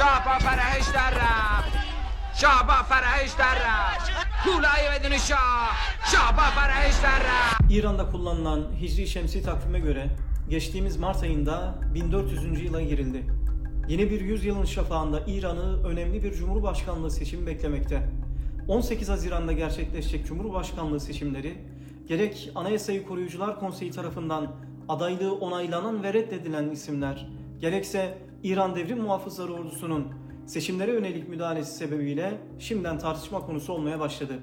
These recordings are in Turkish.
شاه با فرهش در رفت شاه با فرهش در رفت کولای بدون شاه شاه با فرهش در رفت İran'da kullanılan Hicri Şemsi takvime göre geçtiğimiz Mart ayında 1400. yıla girildi. Yeni bir yüzyılın şafağında İran'ı önemli bir cumhurbaşkanlığı seçimi beklemekte. 18 Haziran'da gerçekleşecek cumhurbaşkanlığı seçimleri gerek Anayasayı Koruyucular Konseyi tarafından adaylığı onaylanan ve reddedilen isimler, gerekse İran Devrim Muhafızları Ordusu'nun seçimlere yönelik müdahalesi sebebiyle şimdiden tartışma konusu olmaya başladı.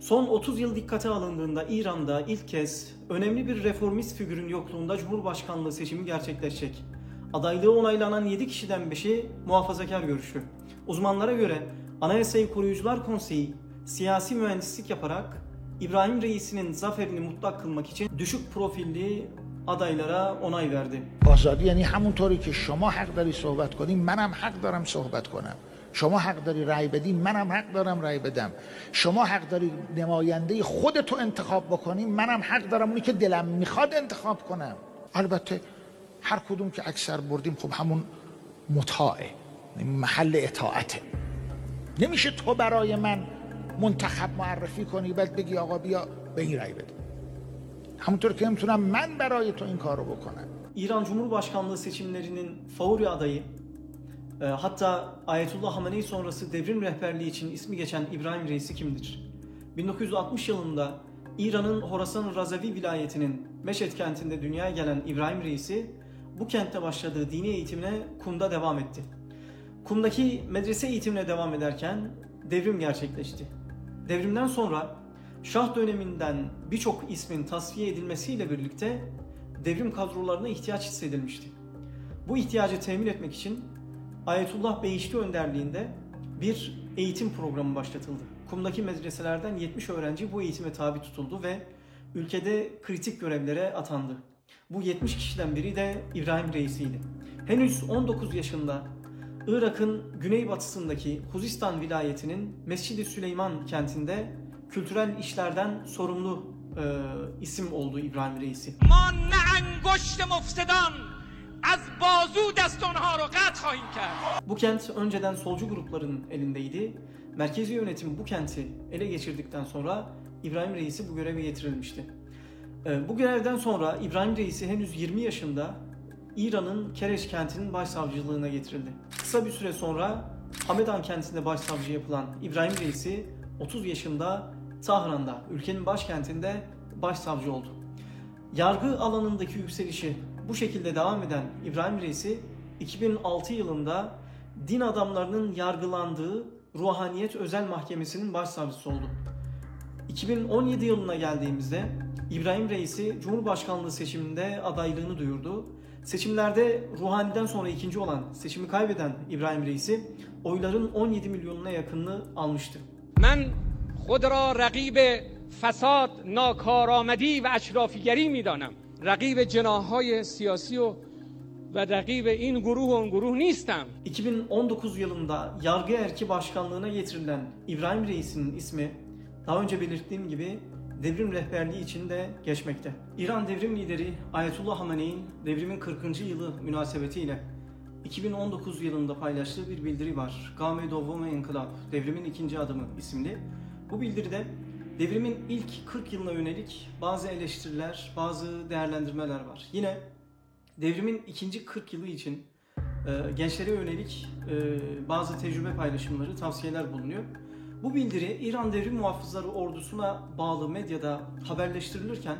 Son 30 yıl dikkate alındığında İran'da ilk kez önemli bir reformist figürün yokluğunda Cumhurbaşkanlığı seçimi gerçekleşecek. Adaylığı onaylanan 7 kişiden 5'i muhafazakar görüşlü. Uzmanlara göre Anayasayı Koruyucular Konseyi siyasi mühendislik yaparak İbrahim Reis'inin zaferini mutlak kılmak için düşük profilli adaylara onay verdi. آزادی یعنی همونطوری که شما حق داری صحبت کنی منم حق دارم صحبت کنم. شما حق داری رأی بدی منم حق دارم رأی بدم. شما حق داری نماینده خودتو انتخاب بکنی منم حق دارم اونی که دلم می‌خواد انتخاب کنم. البته هر کدوم که اکثر بردیم خب همون مطاعه محل اطاعته. نمیشه تو برای من منتخب معرفی کنی بعد بگی آقا بیا به این رأی بده. همونطور که نمیتونم من برای تو این کارو بکنم İran Cumhurbaşkanlığı seçimlerinin favori adayı, e, hatta Ayetullah Hamenei sonrası devrim rehberliği için ismi geçen İbrahim Reisi kimdir? 1960 yılında İran'ın Horasan Razavi vilayetinin Meşet kentinde dünyaya gelen İbrahim Reisi bu kentte başladığı dini eğitimine Kum'da devam etti. Kum'daki medrese eğitimine devam ederken devrim gerçekleşti. Devrimden sonra Şah döneminden birçok ismin tasfiye edilmesiyle birlikte devrim kadrolarına ihtiyaç hissedilmişti. Bu ihtiyacı temin etmek için Ayetullah Beyişli önderliğinde bir eğitim programı başlatıldı. Kum'daki medreselerden 70 öğrenci bu eğitime tabi tutuldu ve ülkede kritik görevlere atandı. Bu 70 kişiden biri de İbrahim Reisiydi. Henüz 19 yaşında Irak'ın güneybatısındaki Huzistan vilayetinin Mescid-i Süleyman kentinde kültürel işlerden sorumlu e, isim oldu İbrahim Reisi. ما نه انگشت مفسدان از بازو دست اونها رو قطع خواهیم کرد Bu kent önceden solcu grupların elindeydi. Merkezi yönetim bu kenti ele geçirdikten sonra İbrahim Reisi bu göreve getirilmişti. Ee, Bu görevden sonra İbrahim Reisi henüz 20 yaşında İran'ın Kereş kentinin başsavcılığına getirildi. Kısa bir süre sonra Hamedan kentinde başsavcı yapılan İbrahim Reisi 30 yaşında Tahran'da, ülkenin başkentinde başsavcı oldu. Yargı alanındaki yükselişi bu şekilde devam eden İbrahim Reisi 2006 yılında din adamlarının yargılandığı Ruhaniyet Özel Mahkemesi'nin başsavcısı oldu. 2017 yılına geldiğimizde İbrahim Reisi Cumhurbaşkanlığı seçiminde adaylığını duyurdu. Seçimlerde Ruhani'den sonra ikinci olan, seçimi kaybeden İbrahim Reisi oyların 17 milyonuna yakınını almıştı. من خود را رقیب فساد ناکارآمدی و اشرافیگری میدانم رقیب جناحهای سیاسی و و رقیب این گروه و اون گروه نیستم 2019 yılında yargı erki başkanlığına getirilen İbrahim Reis'in ismi daha önce belirttiğim gibi devrim rehberliği için de geçmekte. İran devrim lideri Ayetullah Hamenei'nin devrimin 40. yılı münasebetiyle 2019 yılında paylaştığı bir bildiri var. Game Dovome İnkılap, devrimin ikinci adımı isimli. Bu bildiride devrimin ilk 40 yılına yönelik bazı eleştiriler, bazı değerlendirmeler var. Yine devrimin ikinci 40 yılı için e, gençlere yönelik e, bazı tecrübe paylaşımları, tavsiyeler bulunuyor. Bu bildiri İran Devrim Muhafızları Ordusu'na bağlı medyada haberleştirilirken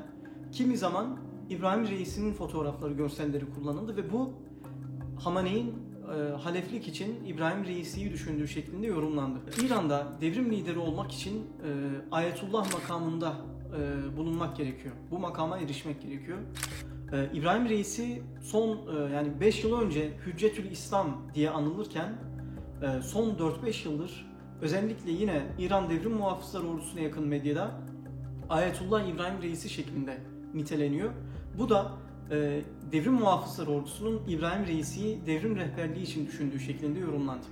kimi zaman İbrahim Reis'in fotoğrafları, görselleri kullanıldı ve bu Hamaney'in e, haleflik için İbrahim Reisi'yi düşündüğü şeklinde yorumlandı. İran'da devrim lideri olmak için e, Ayetullah makamında e, bulunmak gerekiyor. Bu makama erişmek gerekiyor. E, İbrahim Reisi son e, yani 5 yıl önce Hüccetül İslam diye anılırken e, son 4-5 yıldır özellikle yine İran Devrim Muhafızları Ordusu'na yakın medyada Ayetullah İbrahim Reisi şeklinde niteleniyor. Bu da e, Devrim Muhafızları Ordusu'nun İbrahim Reisi'yi devrim rehberliği için düşündüğü şeklinde yorumlandı.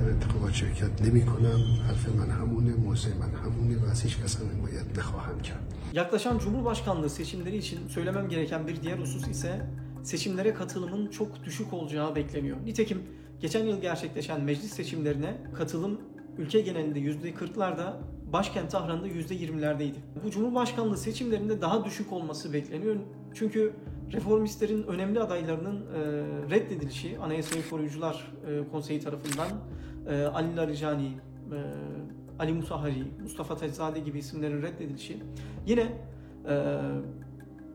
در انتخابات شرکت نمی کنم حرف من همونه موضع من همونه و از هیچ کس هم حمایت نخواهم کرد Yaklaşan Cumhurbaşkanlığı seçimleri için söylemem gereken bir diğer husus ise seçimlere katılımın çok düşük olacağı bekleniyor. Nitekim geçen yıl gerçekleşen meclis seçimlerine katılım ülke genelinde %40'larda, başkent Tahran'da %20'lerdeydi. Bu Cumhurbaşkanlığı seçimlerinde daha düşük olması bekleniyor. Çünkü reformistlerin önemli adaylarının e, reddedilişi Anayasayı Koruyucular e, Konseyi tarafından e, Ali Larijani, e, Ali Musahari, Mustafa Teczade gibi isimlerin reddedilişi yine e,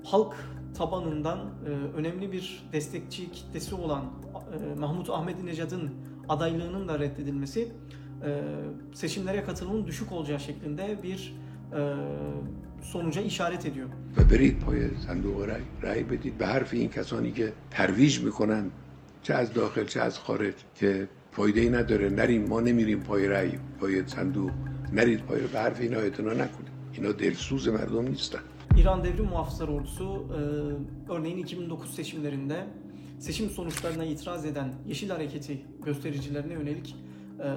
halk tabanından e, önemli bir destekçi kitlesi olan e, Mahmut Ahmedinejad'ın adaylığının da reddedilmesi e, seçimlere katılımın düşük olacağı şeklinde bir e, sonuca işaret ediyor. و برید پای صندوق رای, رای بدید به حرف این کسانی که ترویج میکنن چه از داخل چه از خارج که فایده ای نداره نریم ما نمیریم پای رای پای صندوق نرید پای به حرف اینا اعتنا نکنید اینا دلسوز مردم نیستن İran Devrim Muhafızları Ordusu e, örneğin 2009 seçimlerinde seçim sonuçlarına itiraz eden Yeşil Hareketi göstericilerine yönelik e,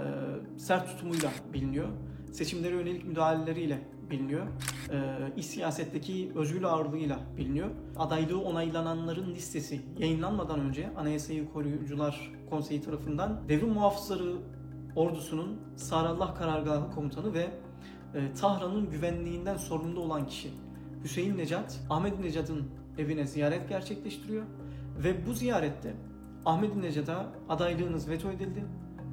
sert tutumuyla biliniyor. Seçimlere yönelik müdahaleleriyle biliniyor. E, iç siyasetteki özgür ağırlığıyla biliniyor. Adaylığı onaylananların listesi yayınlanmadan önce Anayasayı Koruyucular Konseyi tarafından Devrim Muhafızları Ordusu'nun Sarallah Karargahı Komutanı ve e, Tahran'ın güvenliğinden sorumlu olan kişi Hüseyin Necat, Ahmet Necat'ın evine ziyaret gerçekleştiriyor ve bu ziyarette Ahmet Necat'a adaylığınız veto edildi.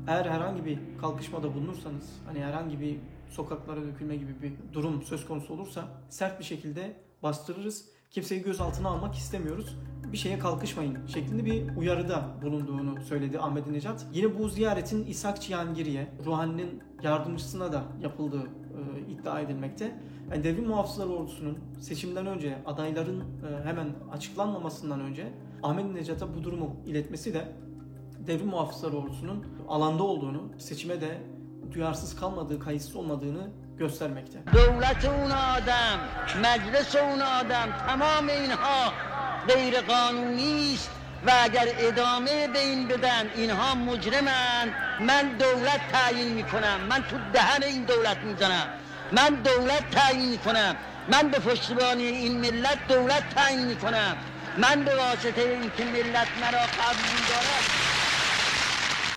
Eğer herhangi bir kalkışmada bulunursanız, hani herhangi bir sokaklara dökülme gibi bir durum söz konusu olursa sert bir şekilde bastırırız. Kimseyi gözaltına almak istemiyoruz. Bir şeye kalkışmayın şeklinde bir uyarıda bulunduğunu söyledi Ahmet Necat. Yine bu ziyaretin İshak Cihangir'e, Ruhani'nin yardımcısına da yapıldığı e, iddia edilmekte. Yani Devrim Muhafızları Ordusu'nun seçimden önce adayların e, hemen açıklanmamasından önce Ahmet Necat'a bu durumu iletmesi de Devrim Muhafızları Ordusu'nun alanda olduğunu, seçime de duyarsız kalmadığı, kayıtsız olmadığını göstermekte. دولت اون آدم مجلس اون آدم تمام اینها غیر قانونی است و اگر ادامه به این بدن اینها مجرمن من دولت تعیین میکنم من تو دهن این دولت میزنم من دولت تعیین میکنم من به پشتیبانی این ملت دولت تعیین میکنم من به واسطه اینکه ملت مرا قبول دارد